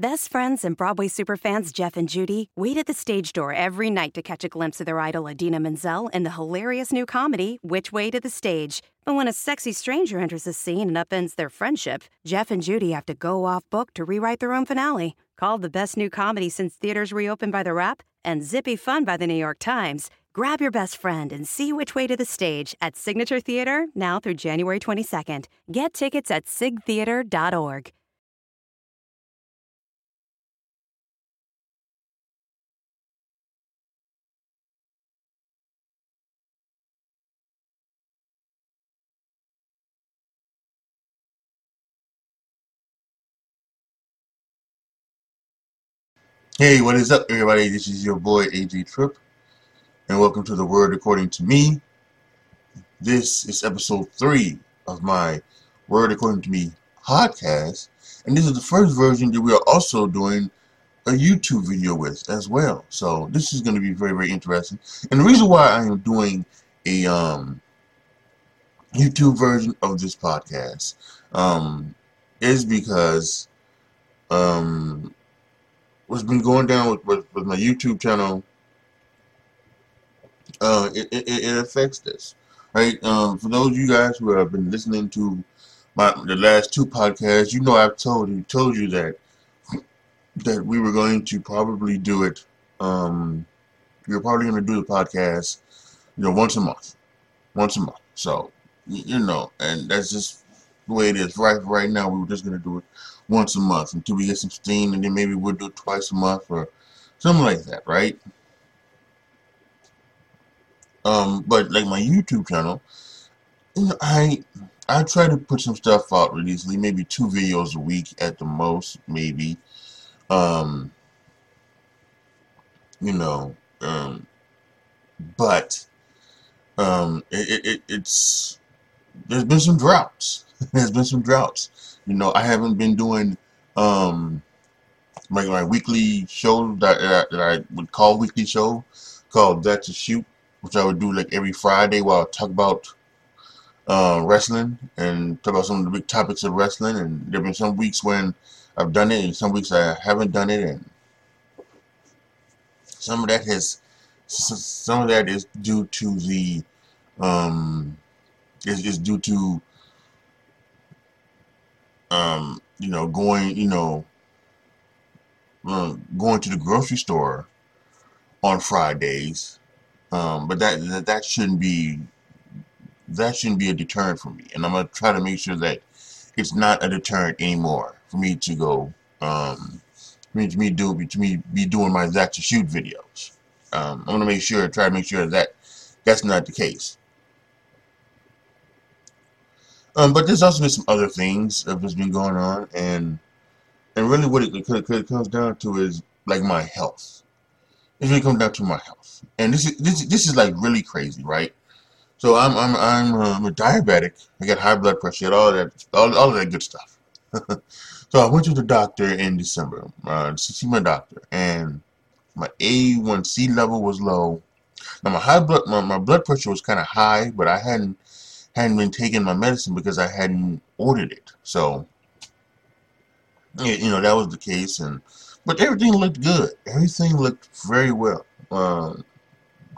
Best friends and Broadway superfans Jeff and Judy wait at the stage door every night to catch a glimpse of their idol Idina Menzel in the hilarious new comedy, Which Way to the Stage. But when a sexy stranger enters the scene and upends their friendship, Jeff and Judy have to go off book to rewrite their own finale. Called the best new comedy since theaters reopened by The Wrap and Zippy Fun by The New York Times, grab your best friend and see Which Way to the Stage at Signature Theater now through January 22nd. Get tickets at sigtheater.org. Hey, what is up, everybody? This is your boy AJ Trip, and welcome to the Word According to Me. This is episode three of my Word According to Me podcast, and this is the first version that we are also doing a YouTube video with as well. So this is going to be very, very interesting. And the reason why I am doing a um, YouTube version of this podcast um, is because um, what's been going down with, with, with my YouTube channel, uh, it, it, it affects this, right? Um, for those of you guys who have been listening to my the last two podcasts, you know I've told you told you that that we were going to probably do it. Um, we were probably going to do the podcast, you know, once a month, once a month. So you know, and that's just the way it is. Right, right now, we were just going to do it once a month until we get some steam, and then maybe we'll do it twice a month or something like that, right? Um, but like my YouTube channel, you know, I I try to put some stuff out religiously, maybe two videos a week at the most, maybe. Um, you know, um, but um, it, it, it's there's been some droughts. there's been some droughts. You know, I haven't been doing um my, my weekly show that, that, that I would call weekly show called That's a Shoot, which I would do like every Friday while I talk about uh, wrestling and talk about some of the big topics of wrestling. And there have been some weeks when I've done it, and some weeks I haven't done it, and some of that has some of that is due to the um is, is due to um, you know, going, you know, uh, going to the grocery store on Fridays. Um, but that, that that shouldn't be that shouldn't be a deterrent for me. And I'm gonna try to make sure that it's not a deterrent anymore for me to go um, for me to me do to me be doing my That's a Shoot videos. Um, I'm gonna make sure try to make sure that that's not the case. Um, but there's also been some other things that has been going on, and and really what it, it, it comes down to is like my health. It really comes down to my health, and this is this this is like really crazy, right? So I'm I'm I'm, uh, I'm a diabetic. I got high blood pressure, all that all all of that good stuff. so I went to the doctor in December uh, to see my doctor, and my A1C level was low. Now my high blood my, my blood pressure was kind of high, but I hadn't hadn't been taking my medicine because I hadn't ordered it. So, you know, that was the case. And but everything looked good. Everything looked very well. Uh,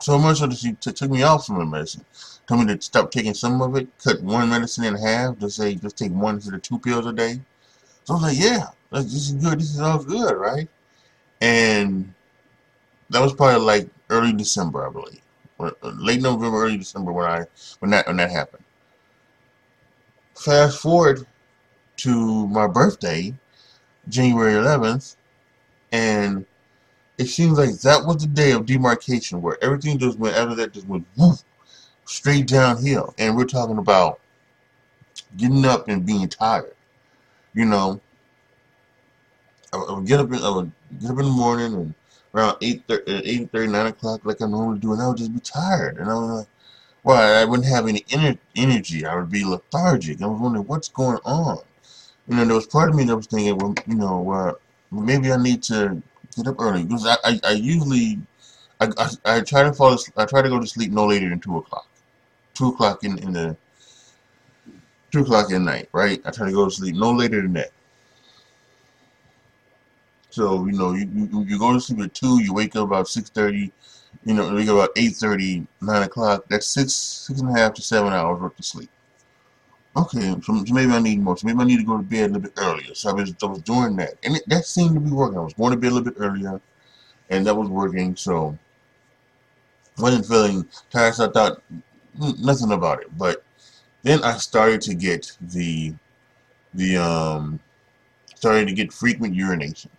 so much so that she took me off some of the medicine. Told me to stop taking some of it, cut one medicine in half, just say just take one instead of two pills a day. So I was like, yeah, this is good. This is all good, right? And that was probably like early December, I believe, late November, early December when I when that when that happened fast forward to my birthday, January 11th, and it seems like that was the day of demarcation where everything just went after that just went woof, straight downhill. And we're talking about getting up and being tired. You know, I would get up in, I would get up in the morning and around 8 30, 9 o'clock like I normally do, and I would just be tired. And I was like, well, I wouldn't have any ener energy. I would be lethargic. I was wondering what's going on. You know, there was part of me that was thinking, well, you know, uh, maybe I need to get up early because I, I, I usually, I, I, I, try to fall, I try to go to sleep no later than two o'clock, two o'clock in in the two o'clock at night, right? I try to go to sleep no later than that. So you know, you you, go to sleep at two, you wake up about six thirty, you know, you wake up about eight thirty, nine o'clock. That's six six and a half to seven hours worth of sleep. Okay, so, so maybe I need more. So maybe I need to go to bed a little bit earlier. So I was I was doing that, and it, that seemed to be working. I was going to bed a little bit earlier, and that was working. So I wasn't feeling tired. So I thought nothing about it, but then I started to get the the um started to get frequent urination.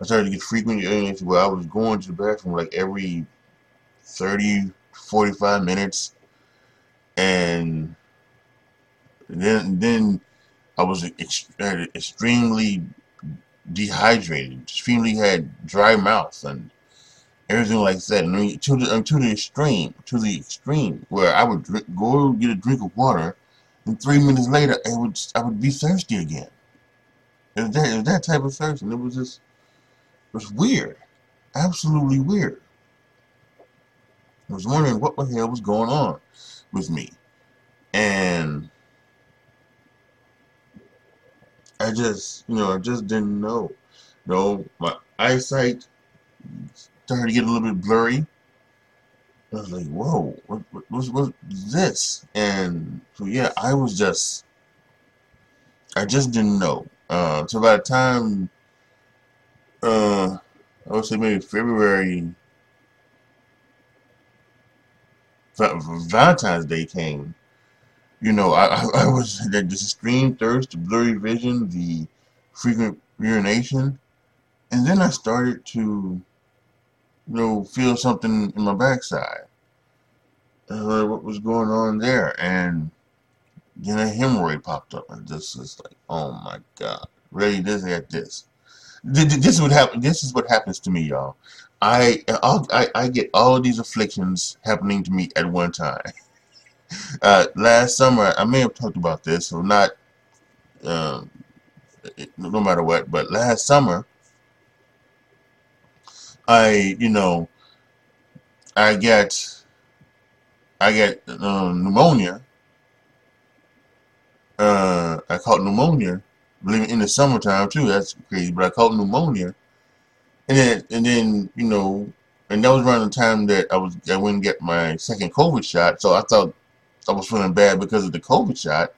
I started to get frequent urination where I was going to the bathroom like every 30, 45 minutes. And then then I was ex extremely dehydrated, extremely had dry mouth and everything like that. And I mean, to the to the extreme, to the extreme, where I would drink, go get a drink of water, and three minutes later, I would I would be thirsty again. It was that, it was that type of thirst, and it was just it was weird. Absolutely weird. I was wondering what the hell was going on with me. And I just, you know, I just didn't know. You know, my eyesight started to get a little bit blurry. I was like, whoa, what, what, what, what is this? And so, yeah, I was just, I just didn't know. Uh, so by the time uh, I would say maybe February, Valentine's Day came, you know, I, I, was the extreme thirst, the blurry vision, the frequent urination, and then I started to, you know, feel something in my backside. Uh, what was going on there? And then a hemorrhoid popped up, and this is like, oh my god, really? This at this. This is what happen. This is what happens to me, y'all. I, I I get all of these afflictions happening to me at one time. Uh, last summer, I may have talked about this, so not um, no matter what. But last summer, I you know I get I get uh, pneumonia. Uh, I caught pneumonia living in the summertime too. That's crazy. But I caught pneumonia, and then and then you know, and that was around the time that I was I went and get my second COVID shot. So I thought I was feeling bad because of the COVID shot.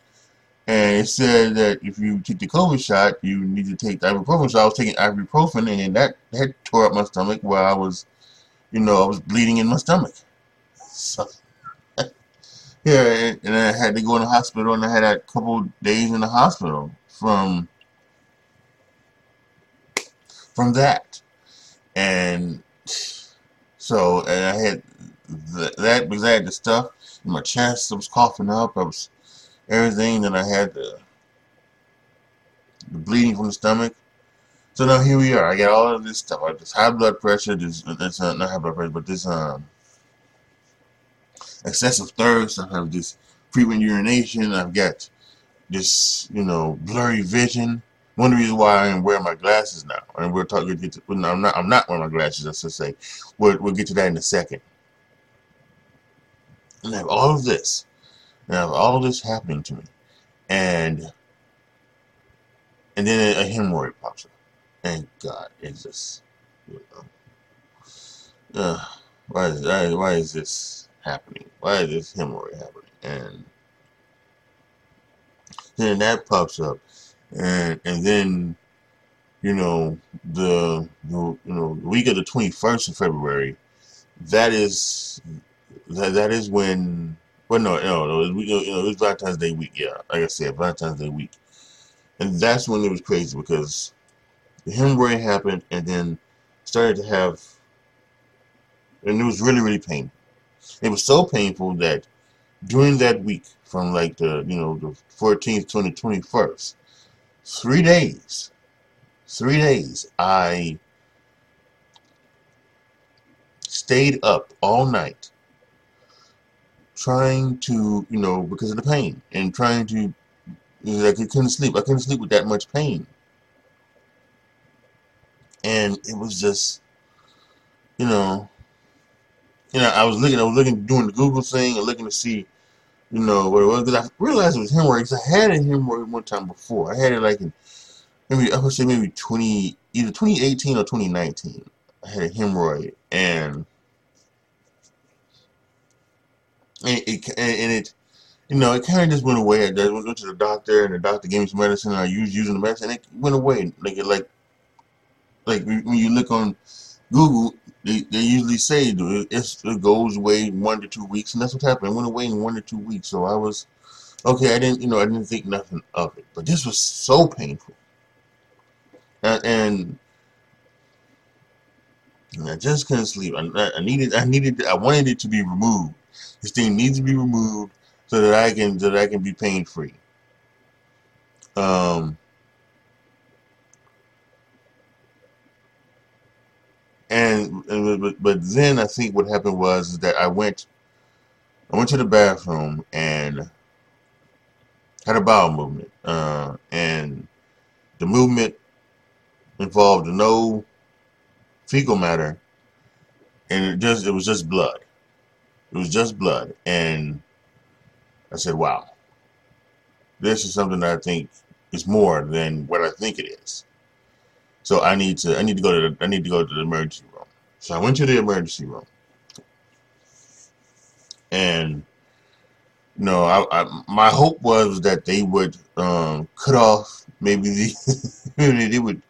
And it said that if you take the COVID shot, you need to take the ibuprofen. So I was taking ibuprofen, and then that that tore up my stomach while I was, you know, I was bleeding in my stomach. So, yeah, and I had to go in the hospital, and I had a couple days in the hospital from from that, and so and I had th that because I had the stuff in my chest. I was coughing up. I was everything. Then I had the the bleeding from the stomach. So now here we are. I got all of this stuff. I just high blood pressure. This, this uh, not high blood pressure, but this um excessive thirst. I have this frequent urination. I've got this, you know, blurry vision. One of the reasons why I am wearing my glasses now, and we're talking. Get to, I'm not. I'm not wearing my glasses. I should say. We'll, we'll get to that in a second. And I have all of this, and I have all of this happening to me, and and then a, a hemorrhoid pops up. Thank God, it's just, you know, uh, why is why is this happening? Why is this hemorrhoid happening? And then that pops up, and and then you know the, you know week of the 21st of February, that is that that is when well no no no it was, you know, it was Valentine's Day week yeah like I said Valentine's Day week, and that's when it was crazy because the hemorrhoid happened and then started to have and it was really really painful. It was so painful that during that week from like the you know the 14th to the 21st three days. Three days. I stayed up all night trying to you know because of the pain and trying to like I couldn't sleep. I couldn't sleep with that much pain. And it was just you know you know, I was looking, I was looking, doing the Google thing and looking to see, you know, what it was. Because I realized it was hemorrhoids. I had a hemorrhoid one time before. I had it like in maybe I would say maybe 20, either 2018 or 2019. I had a hemorrhoid, and and it, and it you know, it kind of just went away. I went to the doctor, and the doctor gave me some medicine, and I used using the medicine, and it went away. Like it, like, like when you look on Google, they, they usually say it goes away one to two weeks, and that's what happened. It went away in one to two weeks. So I was okay. I didn't, you know, I didn't think nothing of it, but this was so painful, and, and I just couldn't sleep. I, I needed, I needed, I wanted it to be removed. This thing needs to be removed so that I can, so that I can be pain free. Um, and, and but, but then I think what happened was that I went, I went to the bathroom and had a bowel movement, uh, and the movement involved no fecal matter, and it just it was just blood. It was just blood, and I said, "Wow, this is something that I think is more than what I think it is." So I need to I need to go to the, I need to go to the emergency room. So I went to the emergency room, and you know, I, I, my hope was that they would um, cut off maybe the they would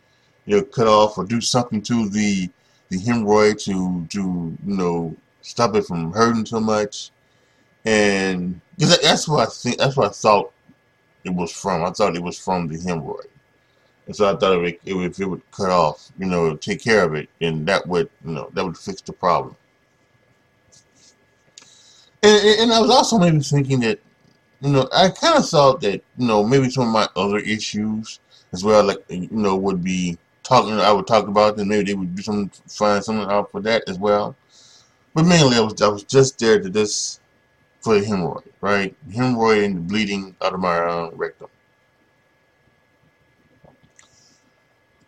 you know, cut off or do something to the the hemorrhoid to to you know stop it from hurting so much. And cause that's what I think. That's what I thought it was from. I thought it was from the hemorrhoid, and so I thought it it would, if it would cut off, you know, take care of it, and that would you know that would fix the problem. And, and I was also maybe thinking that, you know, I kind of thought that, you know, maybe some of my other issues as well, like, you know, would be talking, I would talk about them. Maybe they would do some find something out for that as well. But mainly, I was I was just there to this for the hemorrhoid, right? Hemorrhoid and bleeding out of my uh, rectum.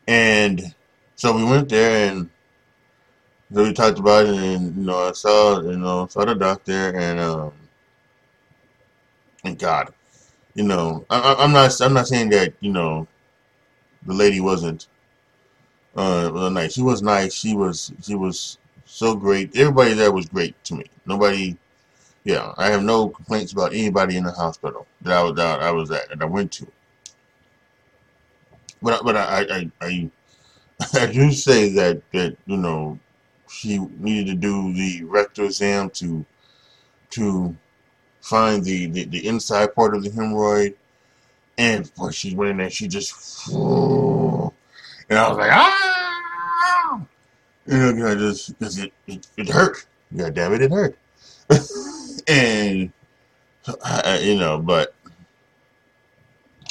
And so we went there and so we talked about it, and you know, I saw you know saw the doctor, and um, and God, you know, I, I'm not I'm not saying that you know the lady wasn't uh, nice. She was nice. She was she was so great. Everybody there was great to me. Nobody, yeah, I have no complaints about anybody in the hospital that I was that I was at that I went to. But but I I I, I do say that that you know she needed to do the rectal exam to to find the, the, the inside part of the hemorrhoid. And boy, she went in there, she just and I was like, ah! You know, I just, because it, it, it hurt. God damn it, it hurt. and, I, you know, but,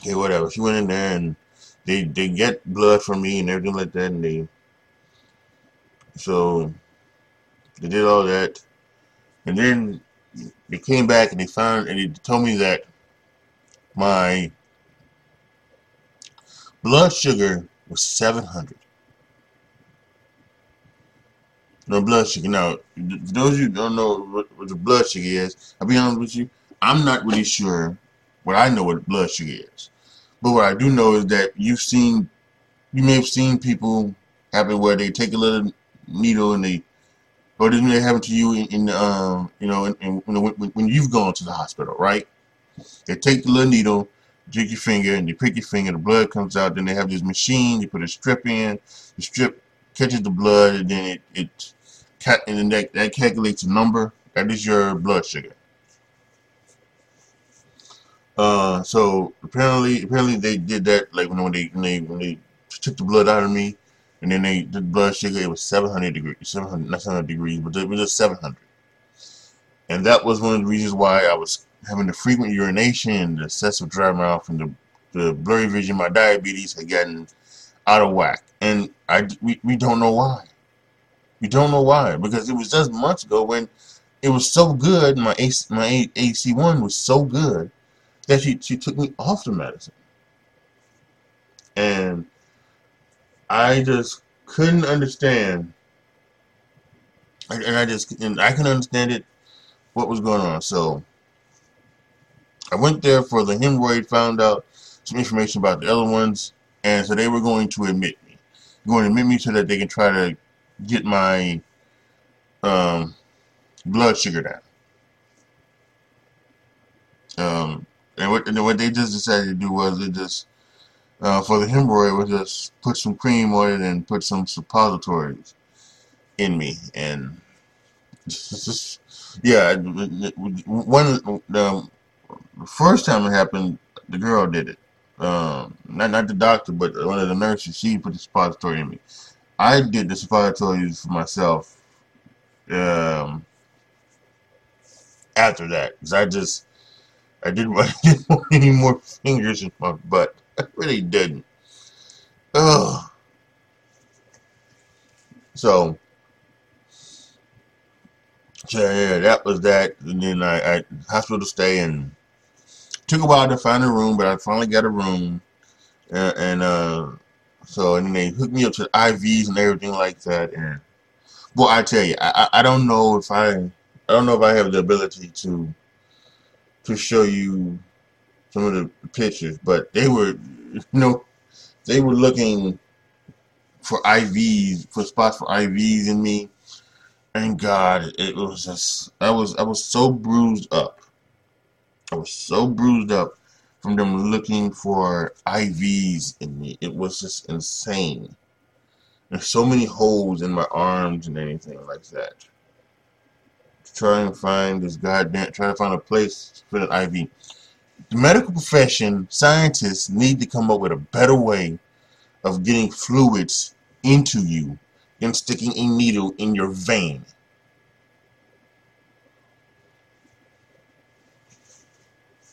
okay, whatever. She went in there and they, they get blood from me and everything like that. And they, so, they did all that. And then they came back and they found, and they told me that my blood sugar was 700. No blood sugar. Now, for those of you don't know what, what the blood sugar is, I'll be honest with you, I'm not really sure what I know what blood sugar is. But what I do know is that you've seen, you may have seen people happen where they take a little needle and they, or didn't they happen to you in, in uh, you know, in, in, when, when you've gone to the hospital, right? They take the little needle jig your finger and you prick your finger, the blood comes out. Then they have this machine. You put a strip in. The strip catches the blood, and then it it and then that, that calculates a number. That is your blood sugar. Uh, so apparently, apparently they did that like when, they when they when they took the blood out of me, and then they the blood sugar it was 700 degrees, 700 not 700 degrees, but it was just 700. And that was one of the reasons why I was having the frequent urination, the excessive dry mouth, and the, the blurry vision, my diabetes had gotten out of whack. And I, we, we don't know why. We don't know why. Because it was just months ago when it was so good, my, AC, my AC1 was so good, that she, she took me off the medicine. And I just couldn't understand. And I just, and I can understand it, what was going on. So, I went there for the hemorrhoid, found out some information about the other ones, and so they were going to admit me. going to admit me so that they can try to get my um, blood sugar down. Um, and what and what they just decided to do was they just uh, for the hemorrhoid was just put some cream on it and put some suppositories in me. And yeah one the first time it happened the girl did it. Um, not not the doctor but one of the nurses she put the suppository in me. I did the suppositories for myself um, after that because I just I didn't, didn't want any more fingers in my butt I really didn't Ugh. So, so yeah, that was that. And then I, I hospital stay and took a while to find a room, but I finally got a room. Uh, and uh, so and they hooked me up to IVs and everything like that. And well, I tell you, I, I don't know if I I don't know if I have the ability to to show you some of the pictures, but they were you know they were looking for IVs, for spots for IVs in me. And God, it was just I was I was so bruised up. I was so bruised up from them looking for IVs in me. It was just insane. There's so many holes in my arms and anything like that. Try and find this goddamn try to find a place for an IV. The medical profession, scientists need to come up with a better way of getting fluids into you than sticking a needle in your vein.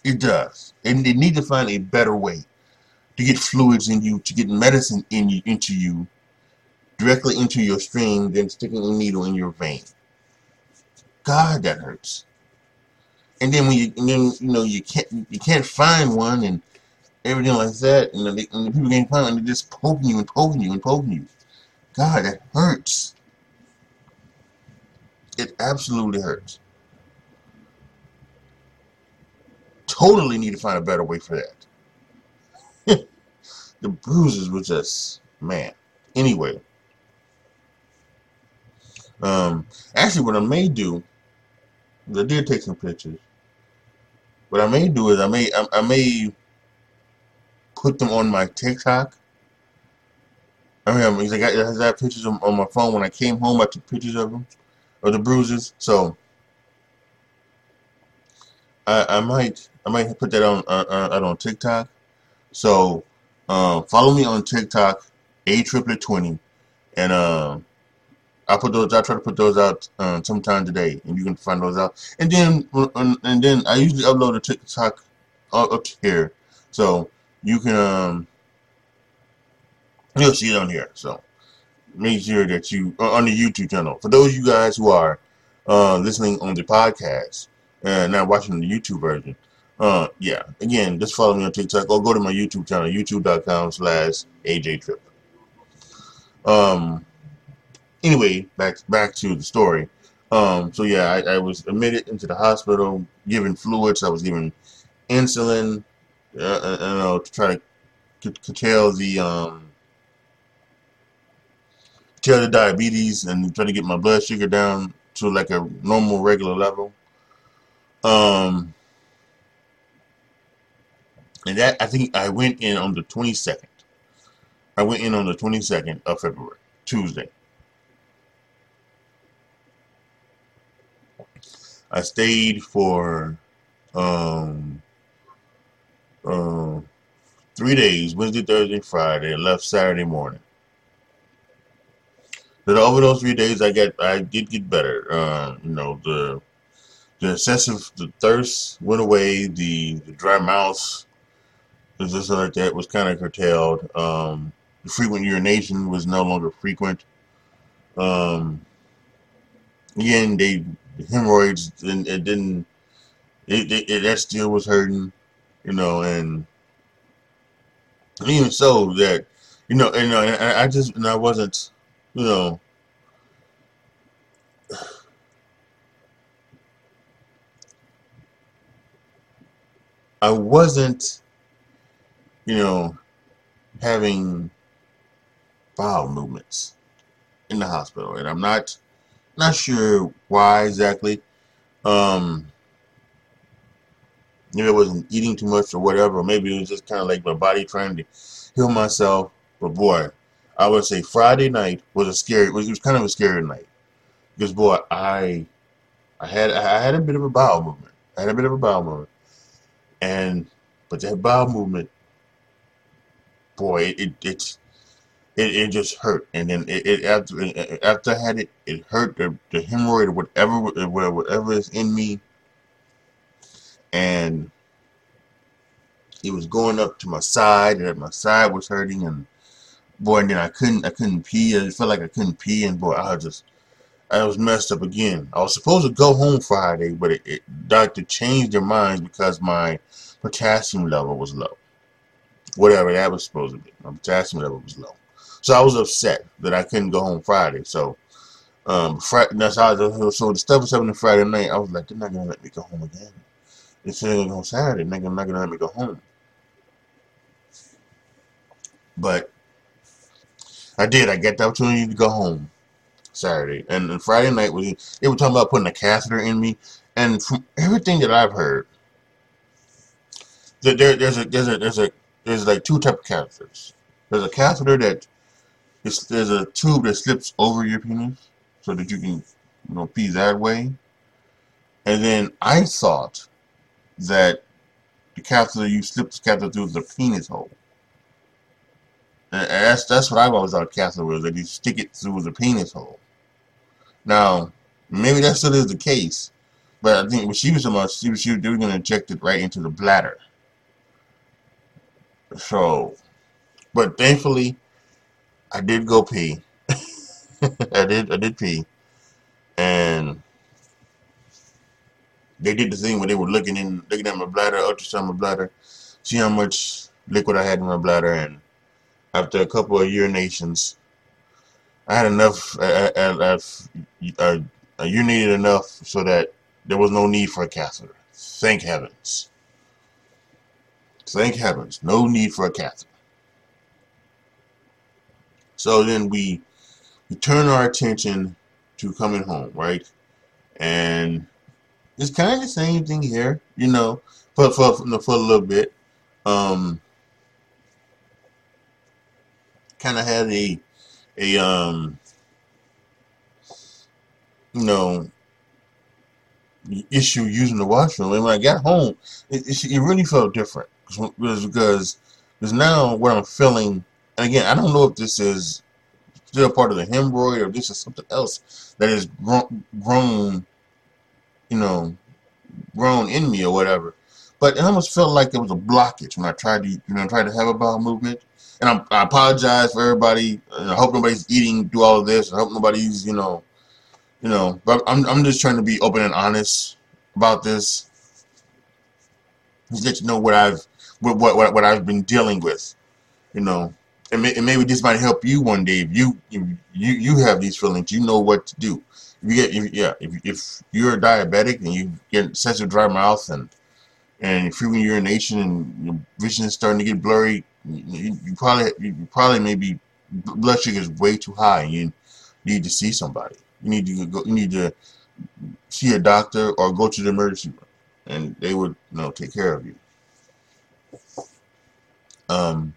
It does. And they need to find a better way to get fluids in you, to get medicine in you, into you, directly into your stream than sticking a needle in your vein. God, that hurts. And then when you, and then you know you can't you can't find one, and everything like that, and the, and the people can't find, and they're just poking you and poking you and poking you. God, it hurts. It absolutely hurts. Totally need to find a better way for that. the bruises were just, man. Anyway. Um, actually, what I may do, I did take some pictures. What I may do is I may I, I may put them on my TikTok I mean, I got, I got pictures on my phone. When I came home, I took pictures of them, of the bruises. So I, I might, I might put that on, uh, uh, on TikTok. So uh, follow me on TikTok, a Triplett twenty, and uh, I'll put those. I try to put those out uh, sometime today, and you can find those out. And then, and then I usually upload a TikTok up here, so you can. Um, You'll see it on here. So make sure that you uh, on the YouTube channel. For those of you guys who are uh, listening on the podcast and not watching the YouTube version, uh, yeah, again, just follow me on TikTok or go to my YouTube channel, youtube.com slash AJ ajtrip. Um, anyway, back back to the story. Um, so yeah, I, I was admitted into the hospital, given fluids. I was given insulin, uh, uh you know, to try to curtail the um kill the diabetes and try to get my blood sugar down to like a normal regular level. Um, and that I think I went in on the 22nd. I went in on the 22nd of February, Tuesday. I stayed for um, uh, three days, Wednesday, Thursday, Friday, and left Saturday morning. But over those three days, I get I did get better. Um, you know, the the excessive the thirst went away. The, the dry mouth, just like that, was kind of curtailed. Um, the frequent urination was no longer frequent. Um, again, they the hemorrhoids and it didn't. It, it, it, that still was hurting, you know, and even so that you know, and, uh, I just and I wasn't you know, I wasn't, you know, having bowel movements in the hospital, and I'm not not sure why exactly. Um, maybe I wasn't eating too much or whatever. Maybe it was just kind of like my body trying to heal myself. But boy, I would say Friday night was a scary. Was, it was kind of a scary night because boy, I I had I had a bit of a bowel movement. I had a bit of a bowel movement, and but that bowel movement, boy, it it it, it, it just hurt. And then it, it after after I had it, it hurt the, the hemorrhoid or whatever whatever is in me, and it was going up to my side, and my side was hurting, and boy, and then I couldn't I couldn't pee. I felt like I couldn't pee, and boy, I just I was messed up again. I was supposed to go home Friday, but it, it, doctor changed their minds because my potassium level was low. Whatever that was supposed to be, my potassium level was low. So I was upset that I couldn't go home Friday. So um, Friday, that's how I, so the stuff was happening Friday night. I was like, they're not gonna let me go home again. Said they're gonna go Saturday. They're not gonna let me go home. But I did. I got the opportunity to go home. Saturday. And, Friday night, we they were talking about putting a catheter in me. And from everything that I've heard, that there, there's a there's a there's a there's like two type of catheters. There's a catheter that is there's a tube that slips over your penis so that you can you know pee that way. And then I thought that the catheter you slip the catheter through the penis hole. And that's that's what I've always thought catheter was that you stick it through the penis hole. Now, maybe that still is the case, but I think what she was about, she was, she was, were going to inject it right into the bladder. So, but thankfully, I did go pee. I did, I did pee, and they did the thing where they were looking in, looking at my bladder, ultrasound my bladder, see how much liquid I had in my bladder, and after a couple of urinations, I had enough. I, I, I, I urinated enough so that there was no need for a catheter. Thank heavens. Thank heavens, no need for a catheter. So then we we turn our attention to coming home, right? And it's kind of the same thing here, you know, for for for a little bit. Um, kind of had a a um you know issue using the washroom and when I got home it, it, it really felt different because because now what I'm feeling and again I don't know if this is still part of the hemorrhoid or this is something else that is grown, you know grown in me or whatever but it almost felt like there was a blockage when I tried to you know try to have a bowel movement and I, I apologize for everybody. I hope nobody's eating through all of this. I hope nobody's, you know, you know. But I'm I'm just trying to be open and honest about this. Just let you know what I've what what what I've been dealing with, you know. And, may, and maybe this might help you one day if you you you have these feelings. You know what to do. If you get if, yeah if if you're diabetic and you get excessive dry mouth and and frequent urination and your vision is starting to get blurry, you, you probably you probably maybe blood sugar is way too high. and You need to see somebody. You need to go. You need to see a doctor or go to the emergency room, and they would you know take care of you. Um.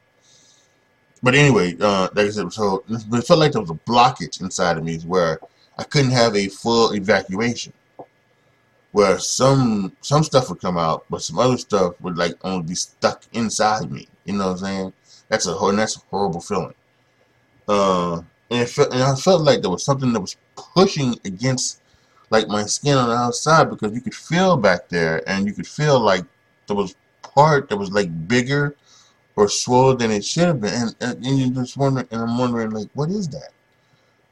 But anyway, uh, like I said, so it felt like there was a blockage inside of me where I couldn't have a full evacuation. Where some some stuff would come out, but some other stuff would like only be stuck inside me. You know what I'm saying? That's a that's a horrible feeling. Uh, and, felt, and I felt like there was something that was pushing against like my skin on the outside because you could feel back there, and you could feel like there was part that was like bigger or swollen than it should have been, and, and, you're just wondering, and I'm wondering like, what is that?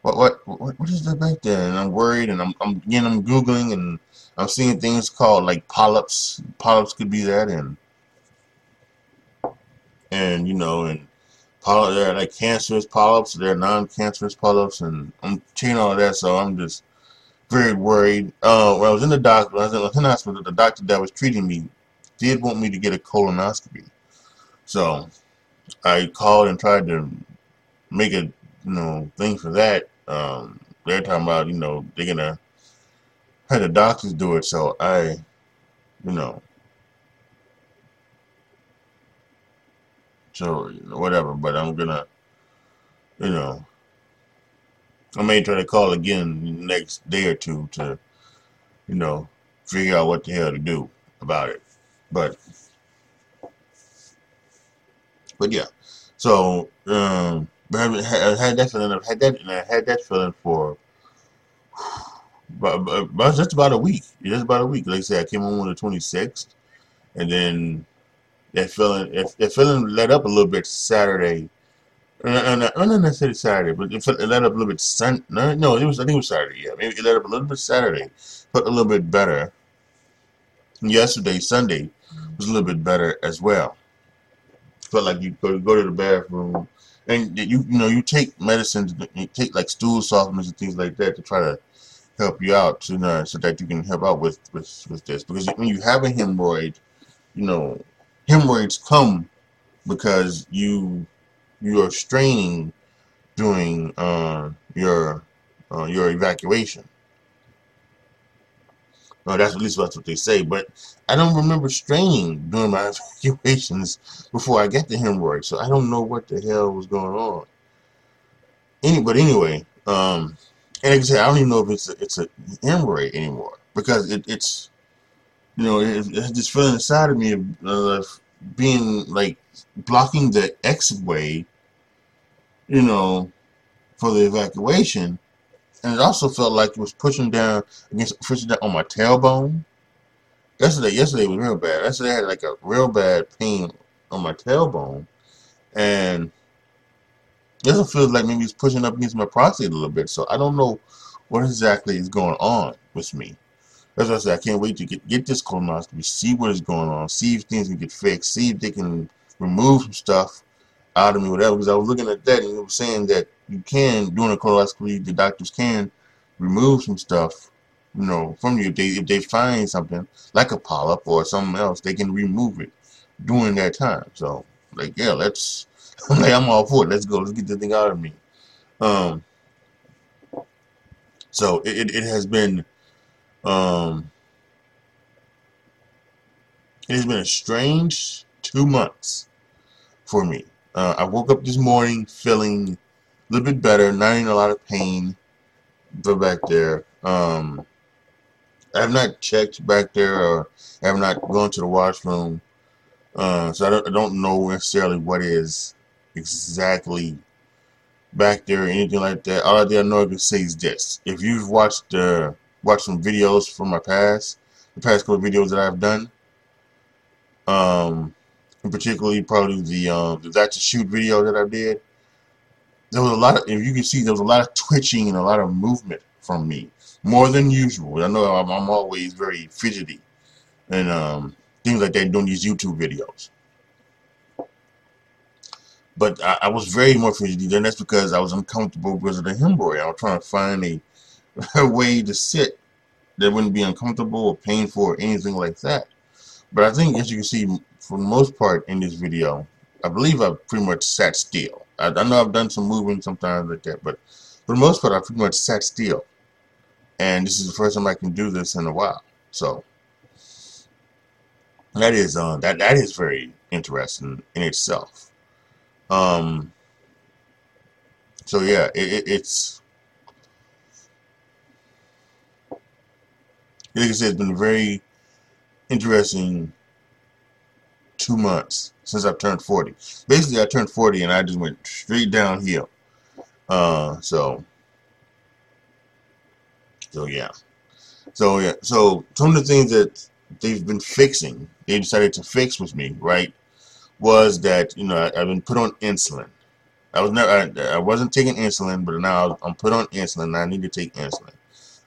What what what, what is that back there? And I'm worried, and I'm I'm again I'm googling, and I'm seeing things called like polyps. Polyps could be that, and and you know, and poly- they're like cancerous polyps, they're non-cancerous polyps, and I'm seeing all that, so I'm just very worried. Uh, when I was in the doctor, I was in the hospital, the doctor that was treating me did want me to get a colonoscopy, so I called and tried to make a you you know, thing for that. Um, they're talking about, you know, they're gonna have the doctors do it. So I, you know, so whatever. But I'm gonna, you know, I may try to call again next day or two to, you know, figure out what the hell to do about it. But, but yeah. So, um, I had that feeling. I had that, and I had that feeling for, but, but, but just about a week. Just about a week. Like I said, I came home on the 26th, and then that feeling, that feeling let up a little bit Saturday and, and, not necessarily Saturday, but it, it let up a little bit. Sun, no, no, it was I think it was Saturday. Yeah, maybe it let up a little bit Saturday, but a little bit better. Yesterday, Sunday, was a little bit better as well. Felt like you go, go to the bathroom, and you you know you take medicines, you take like stool softeners and things like that to try to help you out, you know, so that you can help out with with with this. Because when you have a hemorrhoid, you know, hemorrhoids come because you you are straining during uh, your uh, your evacuation. That's at least that's what they say. But I don't remember straining during my evacuations before I got the hemorrhoid, so I don't know what the hell was going on. Any, but anyway, um, and like I said, I don't even know if it's a, it's a hemorrhoid anymore because it, it's you know it, it's just feeling inside of me of uh, being like blocking the exit way, you know, for the evacuation. And it also felt like it was pushing down against pushing down on my tailbone. Yesterday, yesterday was real bad. Yesterday I had like a real bad pain on my tailbone. And it also feels like maybe it's pushing up against my prostate a little bit. So I don't know what exactly is going on with me. That's why I said I can't wait to get, get this colonoscopy, see what is going on, see if things can get fixed, see if they can remove some stuff out of me, whatever. Because I was looking at that and it was saying that you can, during a colonoscopy, the doctors can remove some stuff, you know, from you. If they, if they find something like a polyp or something else, they can remove it during that time. So, like, yeah, let's, I'm like, I'm all for it. Let's go. Let's get this thing out of me. Um, so it, it has been, um, it has been a strange two months for me. Uh, I woke up this morning feeling a little bit better, not in a lot of pain. Go back there. Um, I have not checked back there, or I have not gone to the washroom, uh, so I don't, I don't know necessarily what is exactly back there or anything like that. All I know I can say is this: if you've watched uh, watched some videos from my past, the past couple videos that I've done, um, particularly probably the um, the that's a shoot video that I did. There was a lot of, if you can see, there was a lot of twitching and a lot of movement from me, more than usual. I know I'm, I'm always very fidgety and um, things like that doing these YouTube videos. But I, I was very more fidgety, then that's because I was uncomfortable because of the hemorrhoid. I was trying to find a, a way to sit that wouldn't be uncomfortable or painful or anything like that. But I think, as you can see, for the most part in this video, I believe I pretty much sat still. I, I know I've done some moving sometimes like that, but for the most part, I pretty much sat still. And this is the first time I can do this in a while. So that is uh, that that is very interesting in itself. Um. So yeah, it, it, it's like I said, it's been very interesting two months since I've turned 40. Basically, I turned 40 and I just went straight downhill. Uh, so, so yeah. So, yeah. So, some of the things that they've been fixing, they decided to fix with me, right, was that, you know, I, have been put on insulin. I was never, I, I wasn't taking insulin, but now I'm put on insulin and I need to take insulin.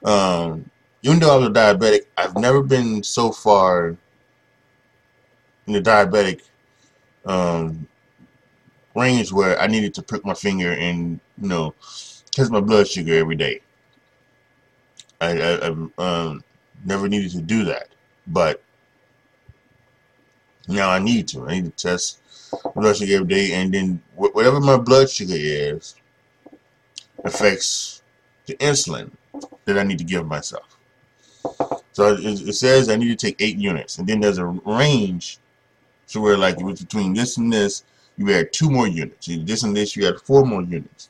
Um, even though I was a diabetic, I've never been so far in the diabetic um, range where I needed to prick my finger and you know test my blood sugar every day. I, I, I um, never needed to do that, but now I need to. I need to test blood sugar every day, and then wh whatever my blood sugar is, affects the insulin that I need to give myself. So it, it says I need to take eight units, and then there's a range, so we're like between this and this, you add two more units. This and this, you add four more units,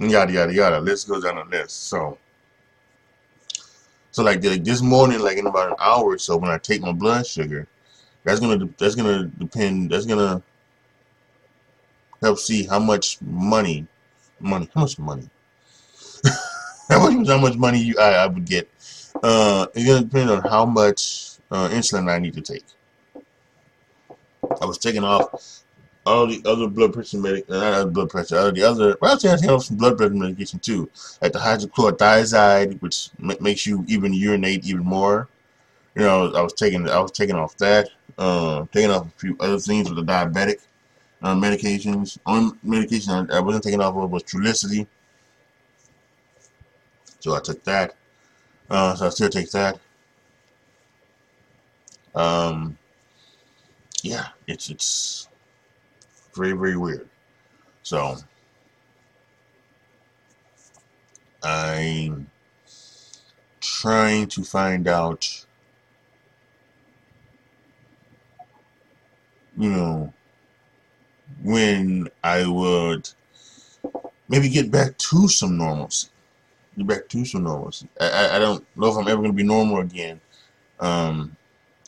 yada yada yada. Let's go down the list. So, so like, like this morning, like in about an hour or so, when I take my blood sugar, that's gonna that's gonna depend. That's gonna help see how much money, money, how much money, how much how much money you I, I would get. Uh, it's gonna depend on how much uh, insulin I need to take. I was taking off all the other blood pressure medic, uh, not blood pressure, other the other. Well, I was taking off some blood pressure medication too, like the hydrochlorothiazide, which makes you even urinate even more. You know, I was taking I was taking off that, uh, taking off a few other things with the diabetic uh, medications. Only medication I, I wasn't taking off of was Trulicity. So I took that. Uh, so I still take that. Um, yeah, it's it's very very weird. So I'm trying to find out, you know, when I would maybe get back to some normalcy. Get back to some normalcy. I, I, I don't know if I'm ever going to be normal again um,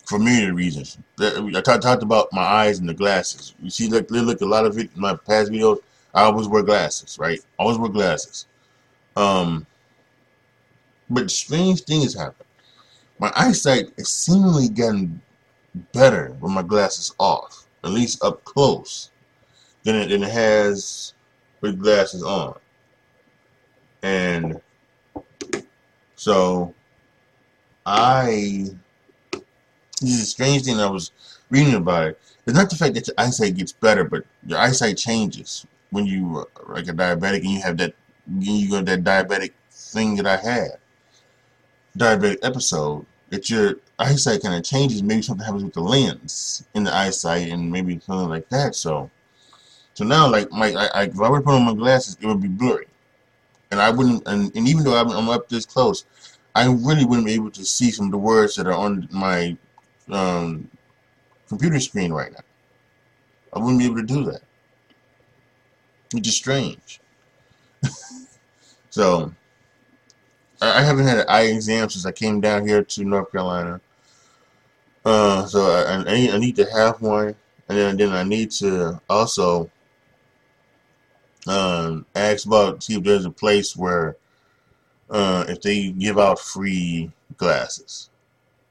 for many reasons. I talked, about my eyes and the glasses. You see, look, look a lot of it in my past videos. I always wear glasses, right? always wear glasses. Um, but strange thing has happened. My eyesight is seemingly getting better with my glasses off, at least up close than it, than it has with glasses on. And so I is a strange thing I was reading about it. It's not the fact that your eyesight gets better, but your eyesight changes when you are like a diabetic and you have that you got that diabetic thing that I had. Diabetic episode that your eyesight kind of changes. Maybe something happens with the lens in the eyesight and maybe something like that. So so now, like, my, I, I, if I were to put on my glasses, it would be blurry. And I wouldn't, and, and even though I'm, I'm, up this close, I really wouldn't be able to see some of the words that are on my um, computer screen right now. I wouldn't be able to do that. Which is strange. so, I, haven't had an eye exam since I came down here to North Carolina. Uh, so I, I, need, I need to have one, and then, then I need to also um, ask about see if there's a place where uh, if they give out free glasses,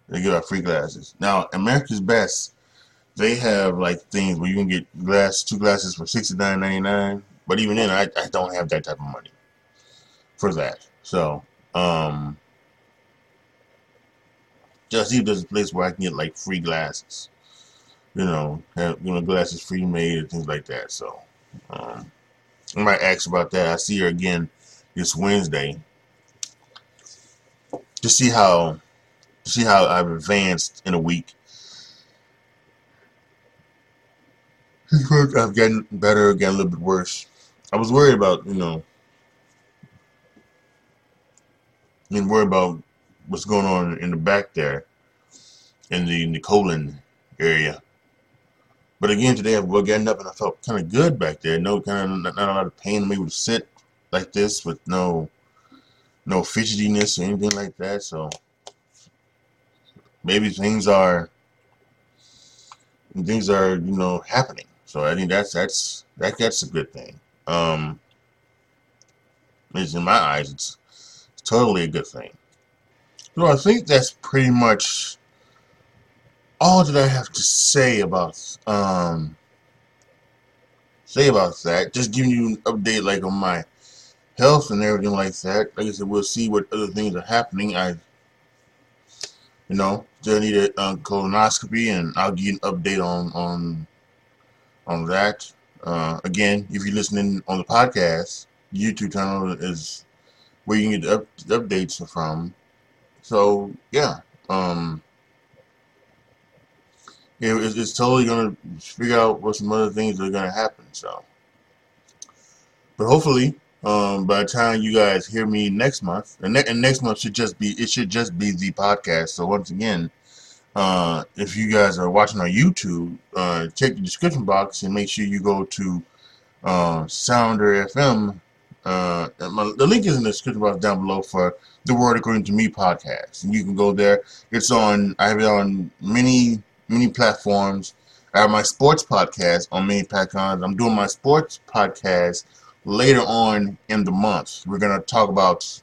they give out free glasses. Now, America's Best, they have like things where you can get glass two glasses for sixty nine ninety nine. But even then, I, I don't have that type of money for that. So, um, just see if there's a place where I can get like free glasses. You know, have you know glasses free made and things like that. So, um, I might ask about that. I see her again this Wednesday to see how see how I've advanced in a week. I've gotten better, gotten a little bit worse. I was worried about, you know, I mean, worried about what's going on in the back there, in the, in the colon area. But again, today I've getting up and I felt kind of good back there. No kind of not, not a lot of pain. I'm able to sit like this with no no fidgetiness or anything like that. So maybe things are things are you know happening. So I think that's that's that that's a good thing. Um, it's in my eyes, it's, it's totally a good thing. So I think that's pretty much all that I have to say about um say about that. Just giving you an update like on my health and everything like that. Like I said, we'll see what other things are happening. I you know, still need a colonoscopy and I'll give you an update on on on that. Uh, again, if you're listening on the podcast, YouTube channel is where you can get the, up, the updates from. So yeah, um, it's, it's totally to figure out what some other things are to happen. So, but hopefully, Um, by the time you guys hear me next month, and, ne- and next month should just be it should just be the podcast. So once again, uh, if you guys are watching on YouTube, uh, check the description box and make sure you go to uh, Sounder FM. Uh, my, the link is in the description box down below for the Word According to Me podcast, and you can go there. It's on. I have it on many many platforms. I have my sports podcast on many platforms. I'm doing my sports podcast later on in the month. We're gonna talk about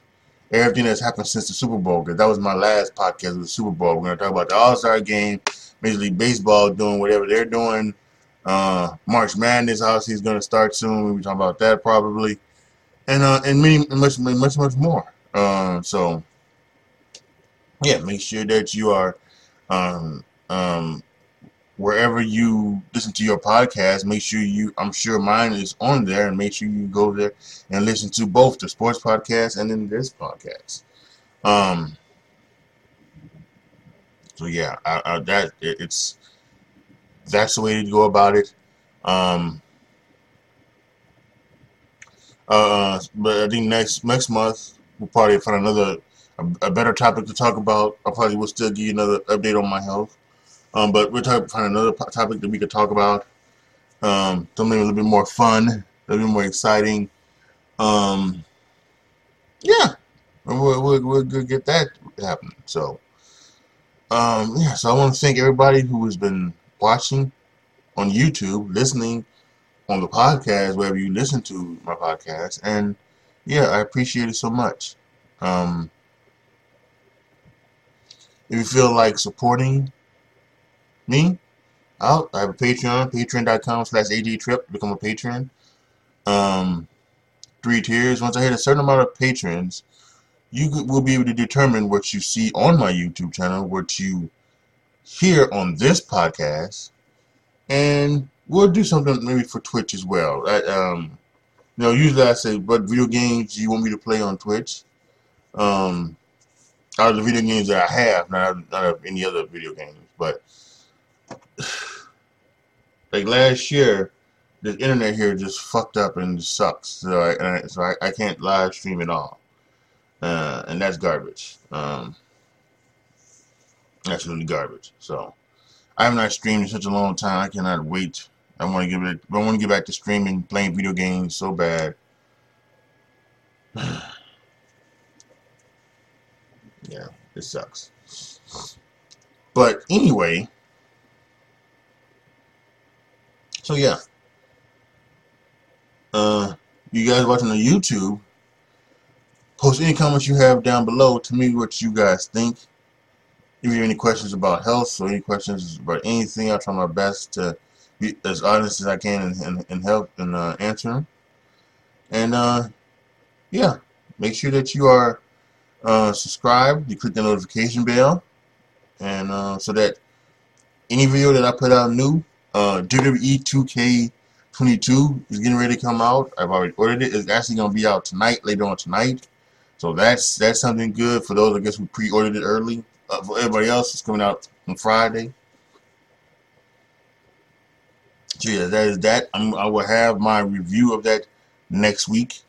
everything that's happened since the Super Bowl. Cause that was my last podcast with the Super Bowl. We're gonna talk about the All Star Game, Major League Baseball doing whatever they're doing. Uh, March Madness obviously is gonna start soon. We'll be talking about that probably, and uh, and many much much much more. Uh, so yeah, make sure that you are um, um, wherever you listen to your podcast, make sure you, I'm sure mine is on there, and make sure you go there and listen to both the sports podcast and then this podcast. Um, so yeah, I, I, that it, it's that's the way to go about it. Um, uh, but I think next next month we'll probably find another a, a better topic to talk about. I probably will still give you another update on my health. Um, but we're trying to find another topic that we could talk about. Um, something a little bit more fun, a little bit more exciting. Um, yeah, we'll, we'll, we'll get that happening. So, um, yeah, so I want to thank everybody who has been watching on YouTube, listening on the podcast, wherever you listen to my podcast. And yeah, I appreciate it so much. Um, if you feel like supporting me out. I have a Patreon, patreon.com slash ajtrip, become a patron. Um, three tiers. Once I hit a certain amount of patrons, you will be able to determine what you see on my YouTube channel, what you hear on this podcast, and we'll do something maybe for Twitch as well. I, um, you know, usually I say, what video games do you want me to play on Twitch? Um, out of the video games that I have, not, not of any other video games, but like last year, the internet here just fucked up and sucks. So I, so I, I, can't live stream at all, uh, and that's garbage. Um, absolutely garbage. So I have not streamed in such a long time. I cannot wait. I want to give it. I want to get back to streaming, playing video games so bad. yeah, it sucks. But anyway. So yeah. Uh, you guys watching on YouTube, post any comments you have down below. To me, what you guys think. If you have any questions about health or any questions about anything, I'll try my best to be as honest as I can and, and, and help and uh, answer them. And uh, yeah, make sure that you are uh, subscribed. You click the notification bell, and uh, so that any video that I put out new uh, WWE 2K22 is getting ready to come out. I've already ordered it. It's actually going to be out tonight, later on tonight. So that's that's something good for those I guess who pre-ordered it early. Uh, for everybody else, it's coming out on Friday. So yeah, that is that. I'm, I will have my review of that next week,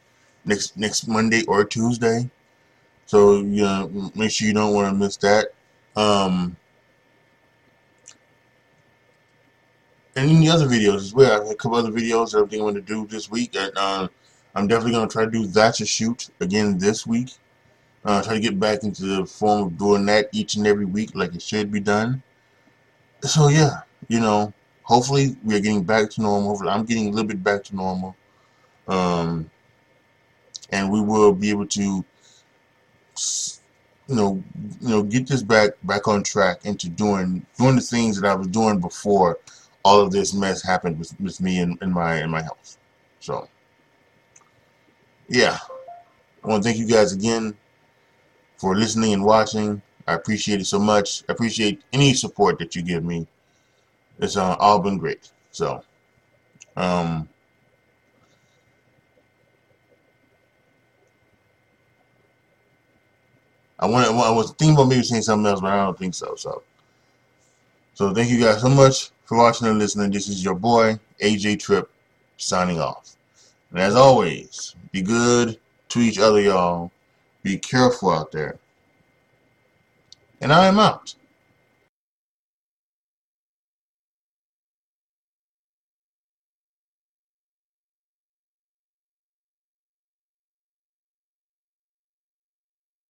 next next Monday or Tuesday. So know, make sure you don't want to miss that. Um, and any other videos as well. I have a couple other videos, everything I'm going to do this week. And, uh, I'm definitely going to try to do That's a Shoot again this week. Uh, try to get back into the form of doing that each and every week like it should be done. So, yeah, you know, hopefully we are getting back to normal. Hopefully I'm getting a little bit back to normal. Um, and we will be able to, you know, you know, get this back back on track into doing doing the things that I was doing before all of this mess happened with, with me and, and my and my health. So yeah. I want to thank you guys again for listening and watching. I appreciate it so much. I appreciate any support that you give me. It's uh, all been great. So, um, I want I was thinking about maybe saying something else, but I don't think so. So, so thank you guys so much for watching and listening. This is your boy, AJ Trip, signing off. And as always, be good to each other, y'all. Be careful out there. And I am out.